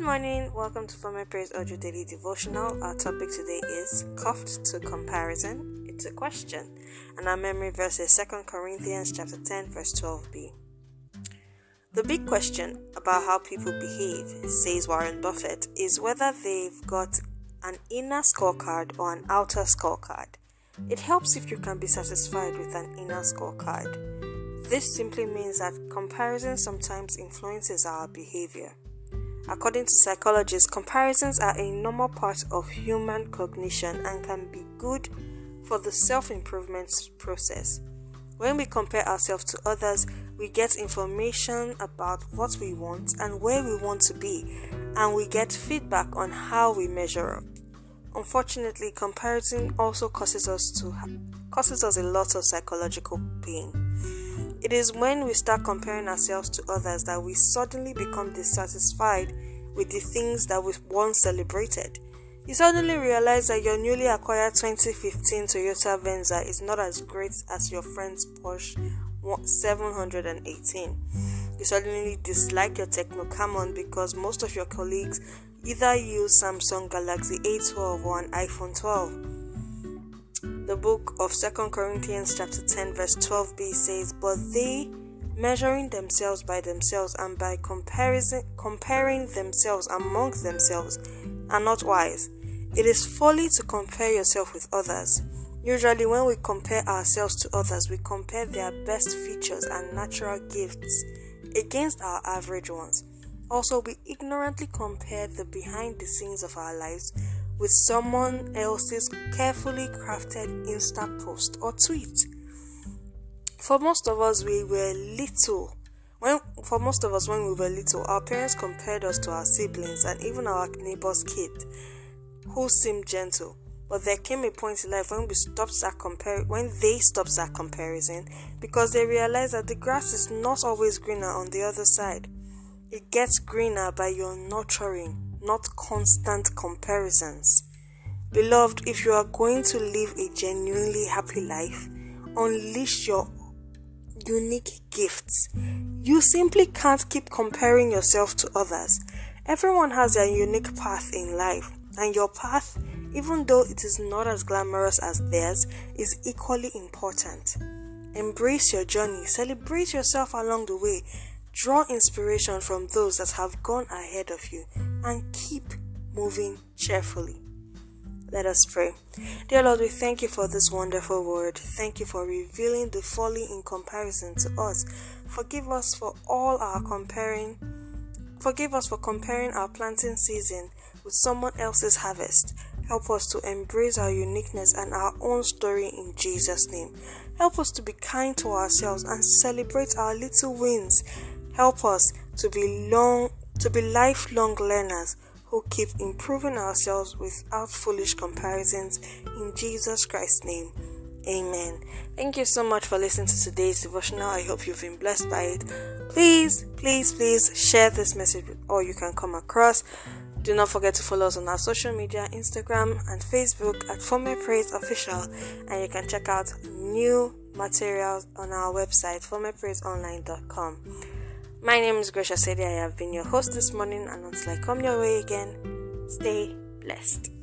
morning, welcome to Former Praise Audio Daily Devotional. Our topic today is cuffed to comparison. It's a question, and our memory verse is 2 Corinthians chapter 10, verse 12b. The big question about how people behave, says Warren Buffett, is whether they've got an inner scorecard or an outer scorecard. It helps if you can be satisfied with an inner scorecard. This simply means that comparison sometimes influences our behavior. According to psychologists, comparisons are a normal part of human cognition and can be good for the self improvement process. When we compare ourselves to others, we get information about what we want and where we want to be, and we get feedback on how we measure up. Unfortunately, comparison also causes us to causes us a lot of psychological pain. It is when we start comparing ourselves to others that we suddenly become dissatisfied with the things that we once celebrated. You suddenly realize that your newly acquired 2015 Toyota Venza is not as great as your friend's Porsche 718. You suddenly dislike your Tecno Camon because most of your colleagues either use Samsung Galaxy A12 or an iPhone 12. The book of 2 Corinthians chapter 10 verse 12b says, "But they measuring themselves by themselves and by comparison comparing themselves amongst themselves are not wise. It is folly to compare yourself with others." Usually, when we compare ourselves to others, we compare their best features and natural gifts against our average ones. Also, we ignorantly compare the behind the scenes of our lives with someone else's carefully crafted Insta post or tweet. For most of us, we were little. When, for most of us, when we were little, our parents compared us to our siblings and even our neighbor's kid, who seemed gentle. But there came a point in life when we stopped that compare when they stopped that comparison because they realized that the grass is not always greener on the other side. It gets greener by your nurturing, not constant comparisons. Beloved, if you are going to live a genuinely happy life, unleash your unique gifts. You simply can't keep comparing yourself to others. Everyone has their unique path in life, and your path even though it is not as glamorous as theirs, is equally important. Embrace your journey, celebrate yourself along the way, draw inspiration from those that have gone ahead of you, and keep moving cheerfully. Let us pray. Dear Lord, we thank you for this wonderful word. Thank you for revealing the folly in comparison to us. Forgive us for all our comparing. Forgive us for comparing our planting season with someone else's harvest. Help us to embrace our uniqueness and our own story in Jesus' name. Help us to be kind to ourselves and celebrate our little wins. Help us to be long to be lifelong learners who keep improving ourselves without foolish comparisons in Jesus Christ's name. Amen. Thank you so much for listening to today's devotional. I hope you've been blessed by it. Please, please, please share this message with all you can come across. Do not forget to follow us on our social media Instagram and Facebook at Former Praise Official, and you can check out new materials on our website, formerpraiseonline.com. My name is Gracia Sedi. I have been your host this morning, and until I come your way again, stay blessed.